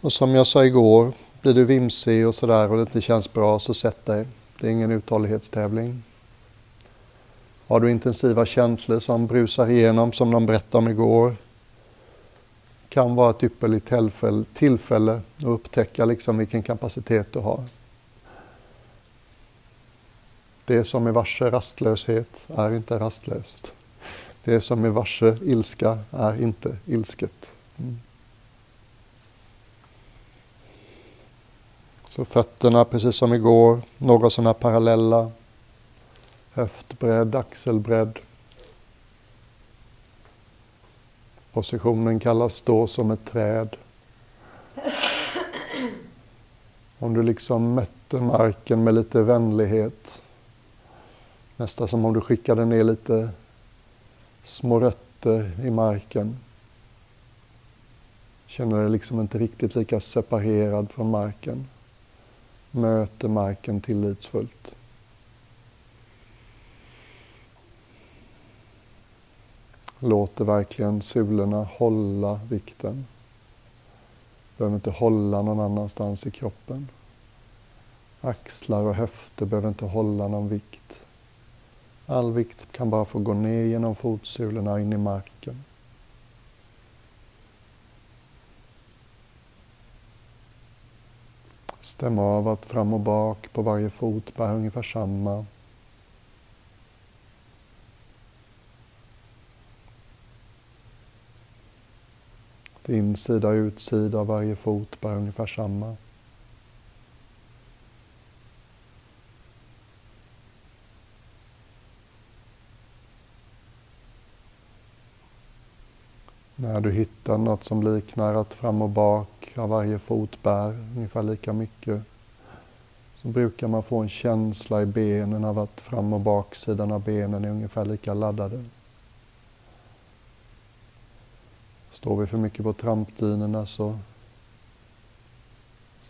Och som jag sa igår, blir du vimsig och sådär och det inte känns bra så sätt dig. Det är ingen uthållighetstävling. Har du intensiva känslor som brusar igenom som de berättade om igår kan vara ett ypperligt tillfälle, att upptäcka liksom vilken kapacitet du har. Det som är varse rastlöshet är inte rastlöst. Det som är varse ilska är inte ilsket. Mm. Så fötterna, precis som igår, något sådana parallella. Höftbredd, axelbredd. Positionen kallas stå som ett träd. Om du liksom mötte marken med lite vänlighet. Nästan som om du skickade ner lite små rötter i marken. Känner dig liksom inte riktigt lika separerad från marken. Möter marken tillitsfullt. Låter verkligen sulorna hålla vikten. Behöver inte hålla någon annanstans i kroppen. Axlar och höfter behöver inte hålla någon vikt. All vikt kan bara få gå ner genom fotsulorna in i marken. Stäm av att fram och bak på varje fot bär ungefär samma. Att Insida och utsida av varje fot bär ungefär samma. När du hittar något som liknar att fram och bak av varje fot bär ungefär lika mycket så brukar man få en känsla i benen av att fram och baksidan av benen är ungefär lika laddade. Står vi för mycket på trampdynorna så,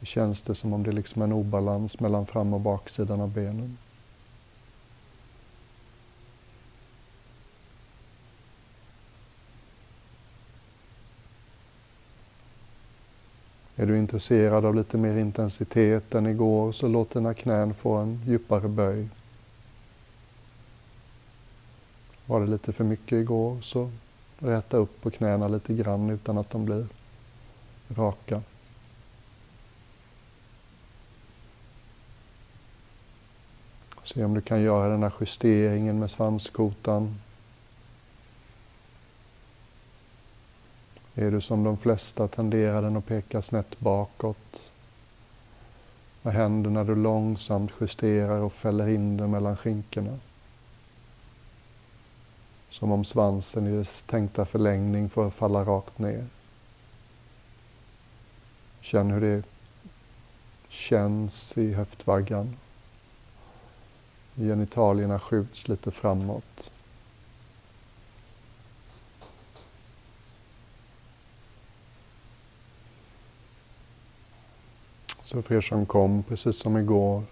så känns det som om det liksom är en obalans mellan fram och baksidan av benen. Är du intresserad av lite mer intensitet än igår så låt dina knän få en djupare böj. Var det lite för mycket igår så räta upp på knäna lite grann utan att de blir raka. Se om du kan göra den här justeringen med svanskotan Är du som de flesta tenderar den att peka snett bakåt. Vad händer när du långsamt justerar och fäller in den mellan skinkorna? Som om svansen i dess tänkta förlängning får falla rakt ner. Känn hur det känns i höftvaggan. Genitalierna skjuts lite framåt. Så för er som kom, precis som igår,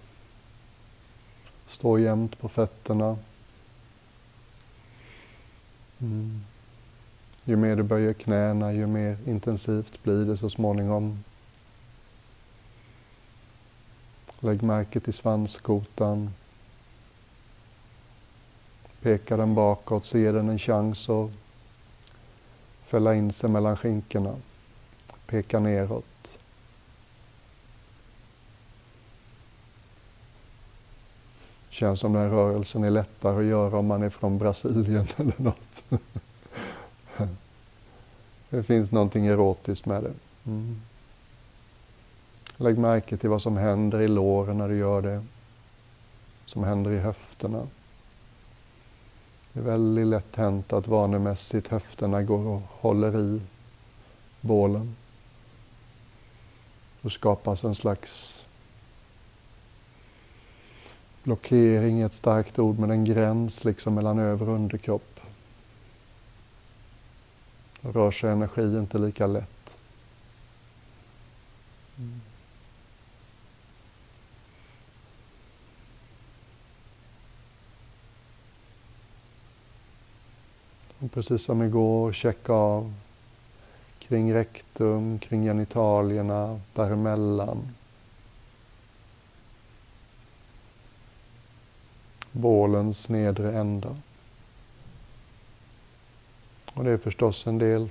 stå jämnt på fötterna. Mm. Ju mer du böjer knäna, ju mer intensivt blir det så småningom. Lägg märke till svanskotan. Peka den bakåt så ger den en chans att fälla in sig mellan skinkorna. Peka neråt. Känns som den rörelsen är lättare att göra om man är från Brasilien eller något. det finns någonting erotiskt med det. Mm. Lägg märke till vad som händer i låren när du gör det. Som händer i höfterna. Det är väldigt lätt hänt att vanemässigt höfterna går och håller i bålen. Då skapas en slags Blockering är ett starkt ord, men en gräns liksom mellan över och underkropp. Då rör sig energi inte lika lätt. Mm. Och precis som igår, checka av kring rektum, kring genitalierna, däremellan. Bålens nedre ända. Och det är förstås en del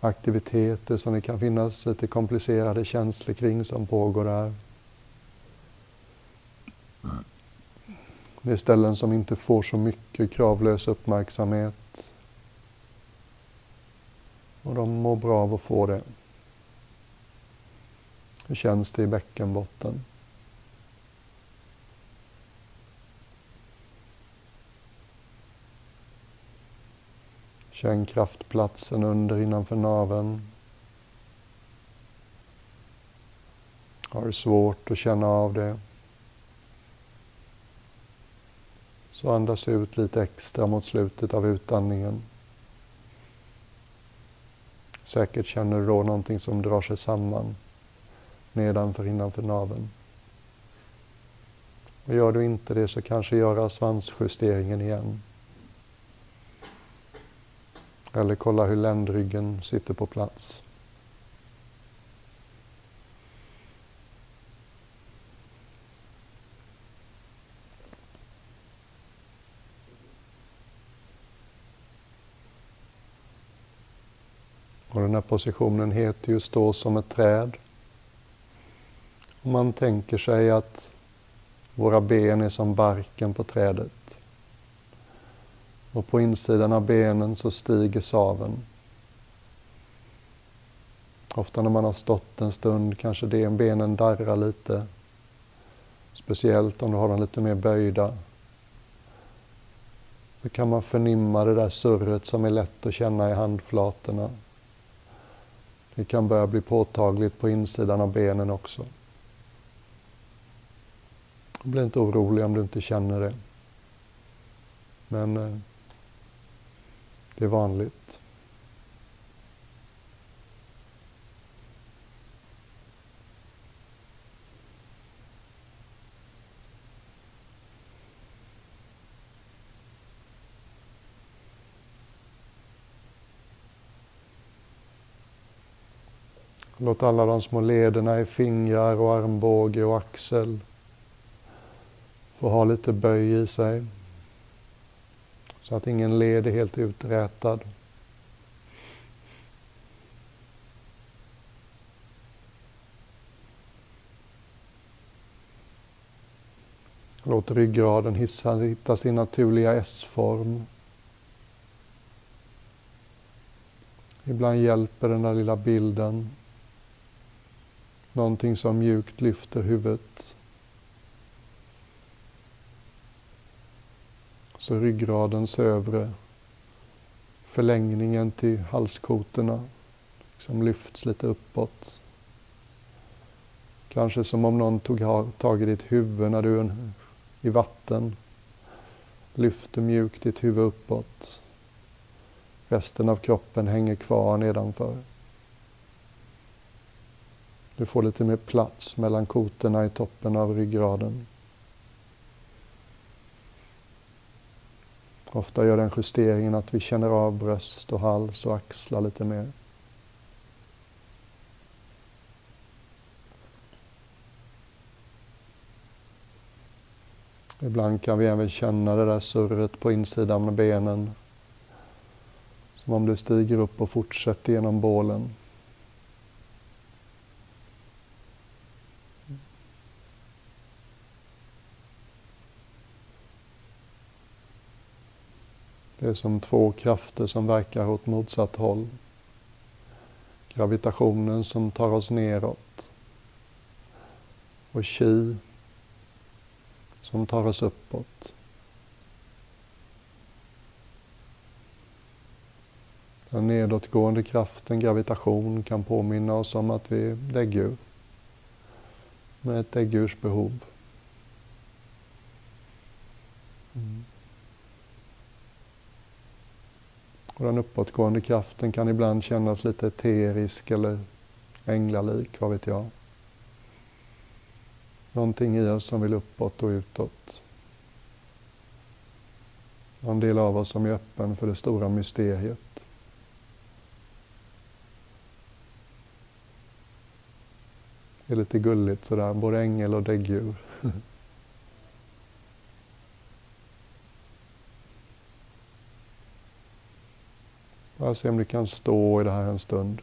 aktiviteter som det kan finnas lite komplicerade känslor kring som pågår där. Det är ställen som inte får så mycket kravlös uppmärksamhet. Och de mår bra av att få det. Hur känns det i bäckenbotten? Känn kraftplatsen under innanför naveln. Har du svårt att känna av det? Så andas ut lite extra mot slutet av utandningen. Säkert känner du då någonting som drar sig samman nedanför innanför naveln. Och gör du inte det så kanske göra svansjusteringen igen. Eller kolla hur ländryggen sitter på plats. Och den här positionen heter ju stå som ett träd. Om man tänker sig att våra ben är som barken på trädet. Och på insidan av benen så stiger saven. Ofta när man har stått en stund kanske det benen darrar lite. Speciellt om du har dem lite mer böjda. Då kan man förnimma det där surret som är lätt att känna i handflatorna. Det kan börja bli påtagligt på insidan av benen också. Bli inte orolig om du inte känner det. Men eh, det är vanligt. Låt alla de små lederna i fingrar och armbåge och axel få ha lite böj i sig. Så att ingen led är helt uträtad. Låt ryggraden hissa, hitta sin naturliga S-form. Ibland hjälper den där lilla bilden. Någonting som mjukt lyfter huvudet. Så ryggradens övre förlängningen till halskotorna som lyfts lite uppåt. Kanske som om någon tog tag i ditt huvud när du är i vatten. Lyfter mjukt ditt huvud uppåt. Resten av kroppen hänger kvar nedanför. Du får lite mer plats mellan kotorna i toppen av ryggraden. Ofta gör den justeringen att vi känner av bröst och hals och axlar lite mer. Ibland kan vi även känna det där surret på insidan av benen. Som om det stiger upp och fortsätter genom bålen. Det är som två krafter som verkar åt motsatt håll. Gravitationen som tar oss neråt. Och chi som tar oss uppåt. Den nedåtgående kraften, gravitation, kan påminna oss om att vi är däggdjur med ett däggdjursbehov. Mm. Och den uppåtgående kraften kan ibland kännas lite eterisk eller änglalik, vad vet jag. Någonting i oss som vill uppåt och utåt. En del av oss som är öppen för det stora mysteriet. Det är lite gulligt sådär, både ängel och däggdjur. Bara se om du kan stå i det här en stund.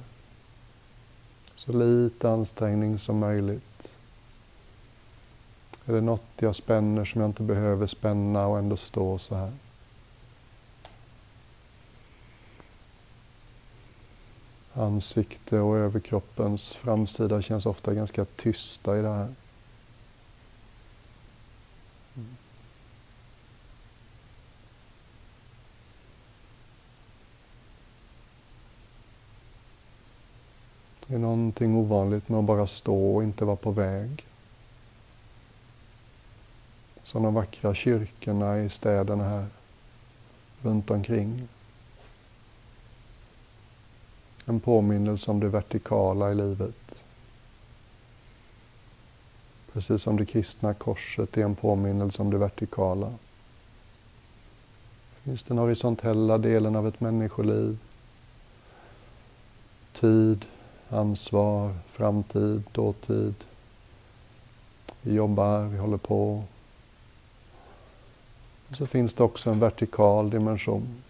Så lite ansträngning som möjligt. Är det något jag spänner som jag inte behöver spänna och ändå stå så här? Ansikte och överkroppens framsida känns ofta ganska tysta i det här. Det är någonting ovanligt med att bara stå och inte vara på väg. Som de vackra kyrkorna i städerna här runt omkring. En påminnelse om det vertikala i livet. Precis som det kristna korset är en påminnelse om det vertikala. Finns den horisontella delen av ett människoliv. Tid, ansvar, framtid, dåtid. Vi jobbar, vi håller på. Och så finns det också en vertikal dimension.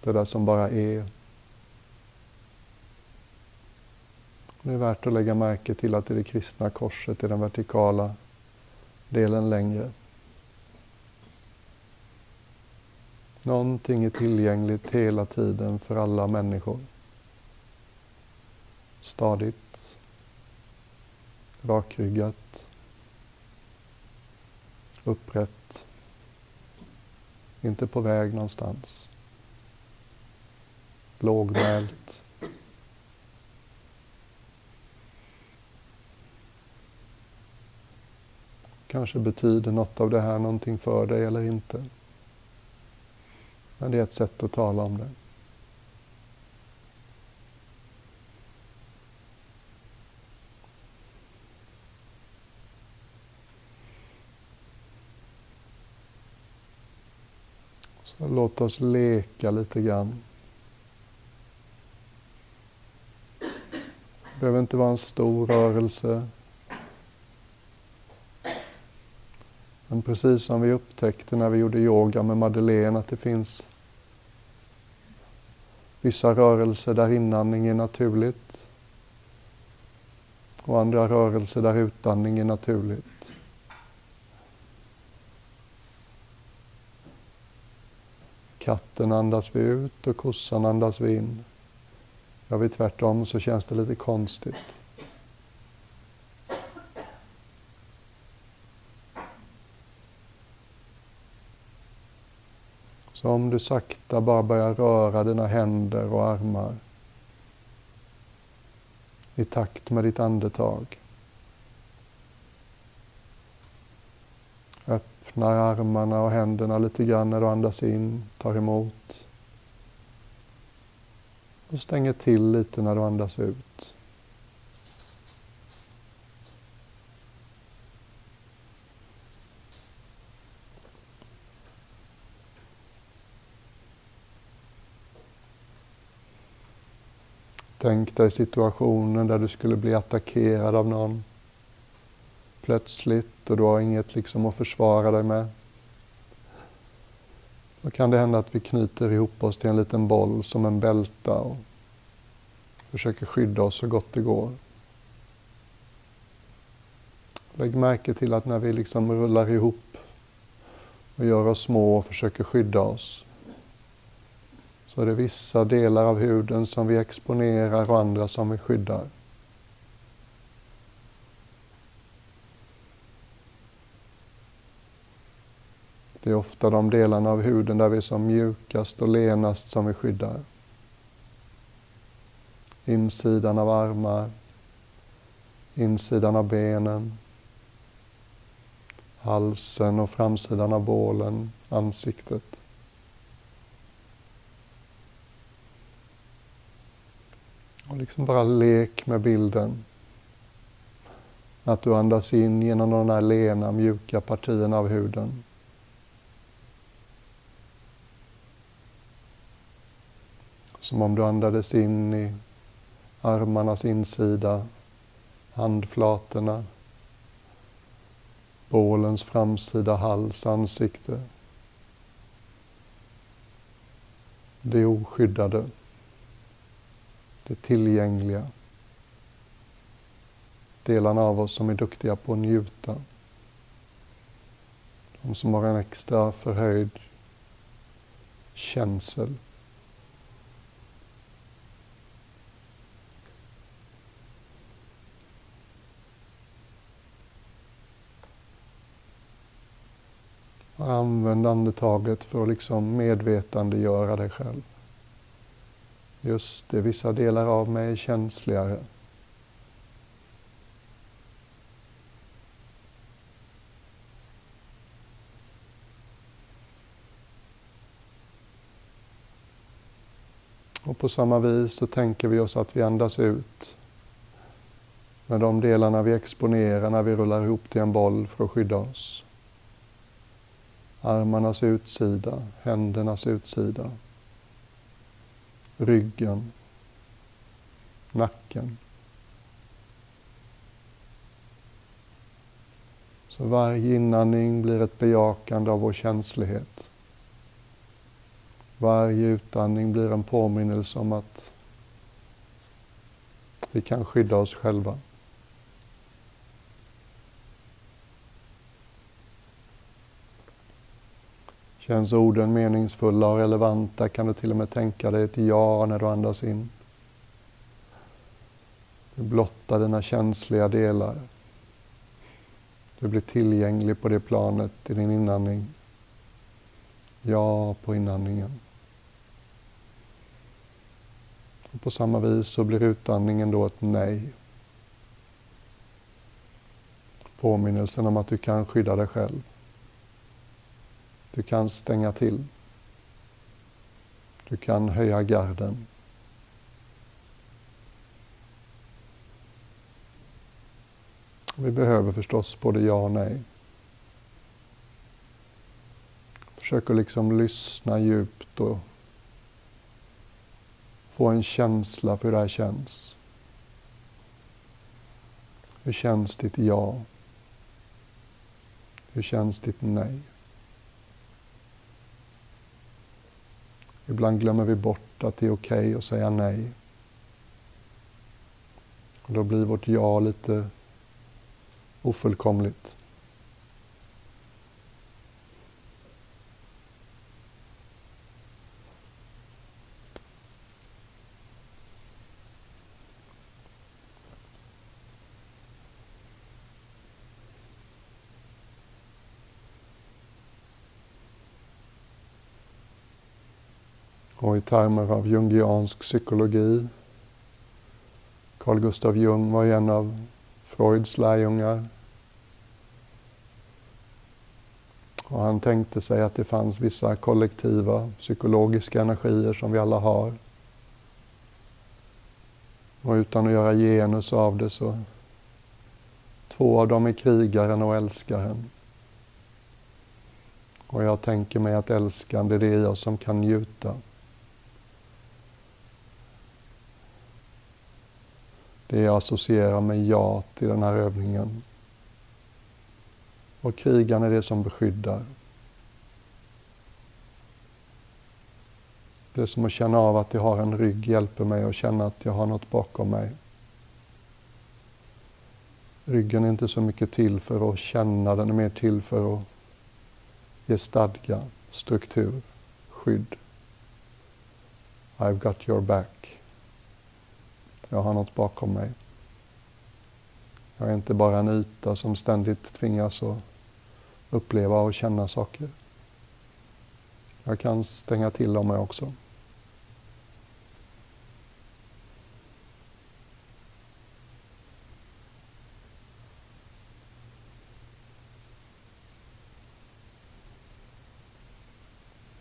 Det där som bara är. Det är värt att lägga märke till att i det kristna korset är den vertikala delen längre. Någonting är tillgängligt hela tiden för alla människor. Stadigt, rakryggat, upprätt, inte på väg någonstans. Lågmält, Kanske betyder något av det här någonting för dig eller inte. Men det är ett sätt att tala om det. Så låt oss leka lite grann. Det behöver inte vara en stor rörelse. Men precis som vi upptäckte när vi gjorde yoga med Madeleine att det finns vissa rörelser där inandning är naturligt och andra rörelser där utandning är naturligt. Katten andas vi ut och kossan andas vi in. Gör vi tvärtom så känns det lite konstigt. Så om du sakta bara börjar röra dina händer och armar i takt med ditt andetag. Öppnar armarna och händerna lite grann när du andas in, tar emot. Och stänger till lite när du andas ut. Tänk dig situationen där du skulle bli attackerad av någon plötsligt och du har inget liksom att försvara dig med. Då kan det hända att vi knyter ihop oss till en liten boll som en bälta och försöker skydda oss så gott det går. Lägg märke till att när vi liksom rullar ihop och gör oss små och försöker skydda oss så är det vissa delar av huden som vi exponerar och andra som vi skyddar. Det är ofta de delarna av huden där vi är som mjukast och lenast som vi skyddar. Insidan av armar, insidan av benen, halsen och framsidan av bålen, ansiktet. Och liksom bara lek med bilden. Att du andas in genom de här lena, mjuka partierna av huden. Som om du andades in i armarnas insida, handflatorna, bålens framsida hals, ansikte. Det oskyddade, det tillgängliga. Delarna av oss som är duktiga på att njuta. De som har en extra förhöjd känsel andetaget för att liksom medvetandegöra dig själv. Just det, vissa delar av mig är känsligare. Och på samma vis så tänker vi oss att vi andas ut med de delarna vi exponerar när vi rullar ihop till en boll för att skydda oss armarnas utsida, händernas utsida, ryggen, nacken. Så varje inandning blir ett bejakande av vår känslighet. Varje utandning blir en påminnelse om att vi kan skydda oss själva. Känns orden meningsfulla och relevanta kan du till och med tänka dig ett ja när du andas in. Du blottar dina känsliga delar. Du blir tillgänglig på det planet i din inandning. Ja på inandningen. Och på samma vis så blir utandningen då ett nej. Påminnelsen om att du kan skydda dig själv. Du kan stänga till. Du kan höja garden. Vi behöver förstås både ja och nej. Försök att liksom lyssna djupt och få en känsla för hur det här känns. Hur känns ditt ja? Hur känns ditt nej? Ibland glömmer vi bort att det är okej okay att säga nej. Och då blir vårt ja lite ofullkomligt. Och i termer av jungiansk psykologi. Carl Gustav Jung var en av Freuds lärjungar. Och han tänkte sig att det fanns vissa kollektiva psykologiska energier som vi alla har. Och utan att göra genus av det så två av dem är krigaren och älskaren. Och jag tänker mig att älskande det är jag som kan njuta. Det jag associerar med ja till den här övningen. Och krigan är det som beskyddar. Det är som att känna av att jag har en rygg hjälper mig att känna att jag har något bakom mig. Ryggen är inte så mycket till för att känna, den är mer till för att ge stadga, struktur, skydd. I've got your back. Jag har något bakom mig. Jag är inte bara en yta som ständigt tvingas att uppleva och känna saker. Jag kan stänga till om mig också.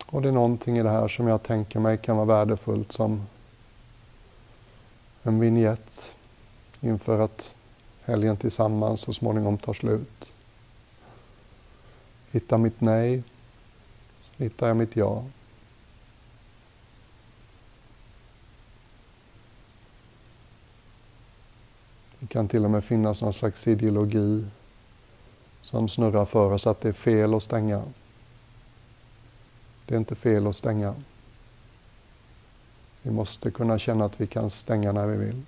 Och det är någonting i det här som jag tänker mig kan vara värdefullt som en vignett inför att helgen tillsammans så småningom tar slut. Hittar mitt nej, så hittar jag mitt ja. Det kan till och med finnas någon slags ideologi som snurrar för oss att det är fel att stänga. Det är inte fel att stänga. Vi måste kunna känna att vi kan stänga när vi vill.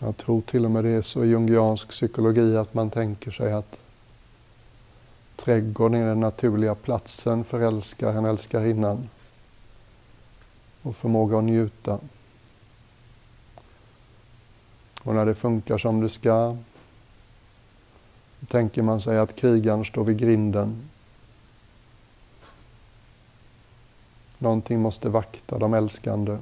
Jag tror till och med det är så i jungiansk psykologi att man tänker sig att trädgården är den naturliga platsen för älskaren, älskarinnan och förmåga att njuta. Och när det funkar som det ska tänker man sig att krigaren står vid grinden. Någonting måste vakta de älskande.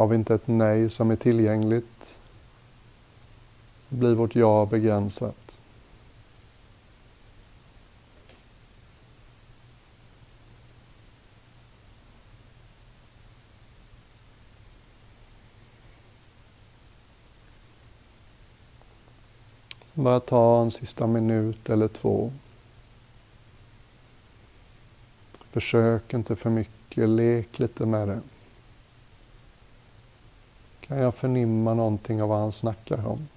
Har vi inte ett nej som är tillgängligt blir vårt ja begränsat. Bara ta en sista minut eller två. Försök inte för mycket, lek lite med det. Kan jag förnimma någonting av vad han snackar om?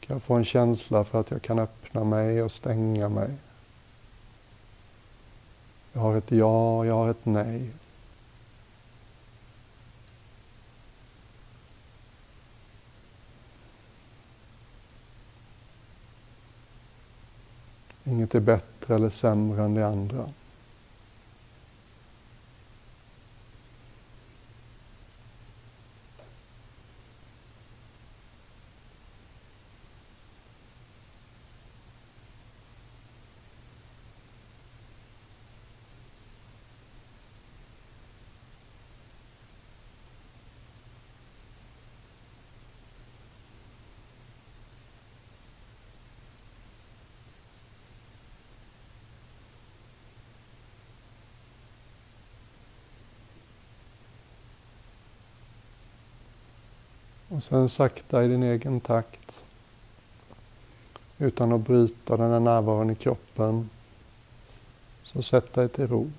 Kan jag få en känsla för att jag kan öppna mig och stänga mig? Jag har ett ja, jag har ett nej. Inget är bättre eller sämre än det andra. Och sen sakta i din egen takt, utan att bryta den här närvaron i kroppen, så sätt dig till ro.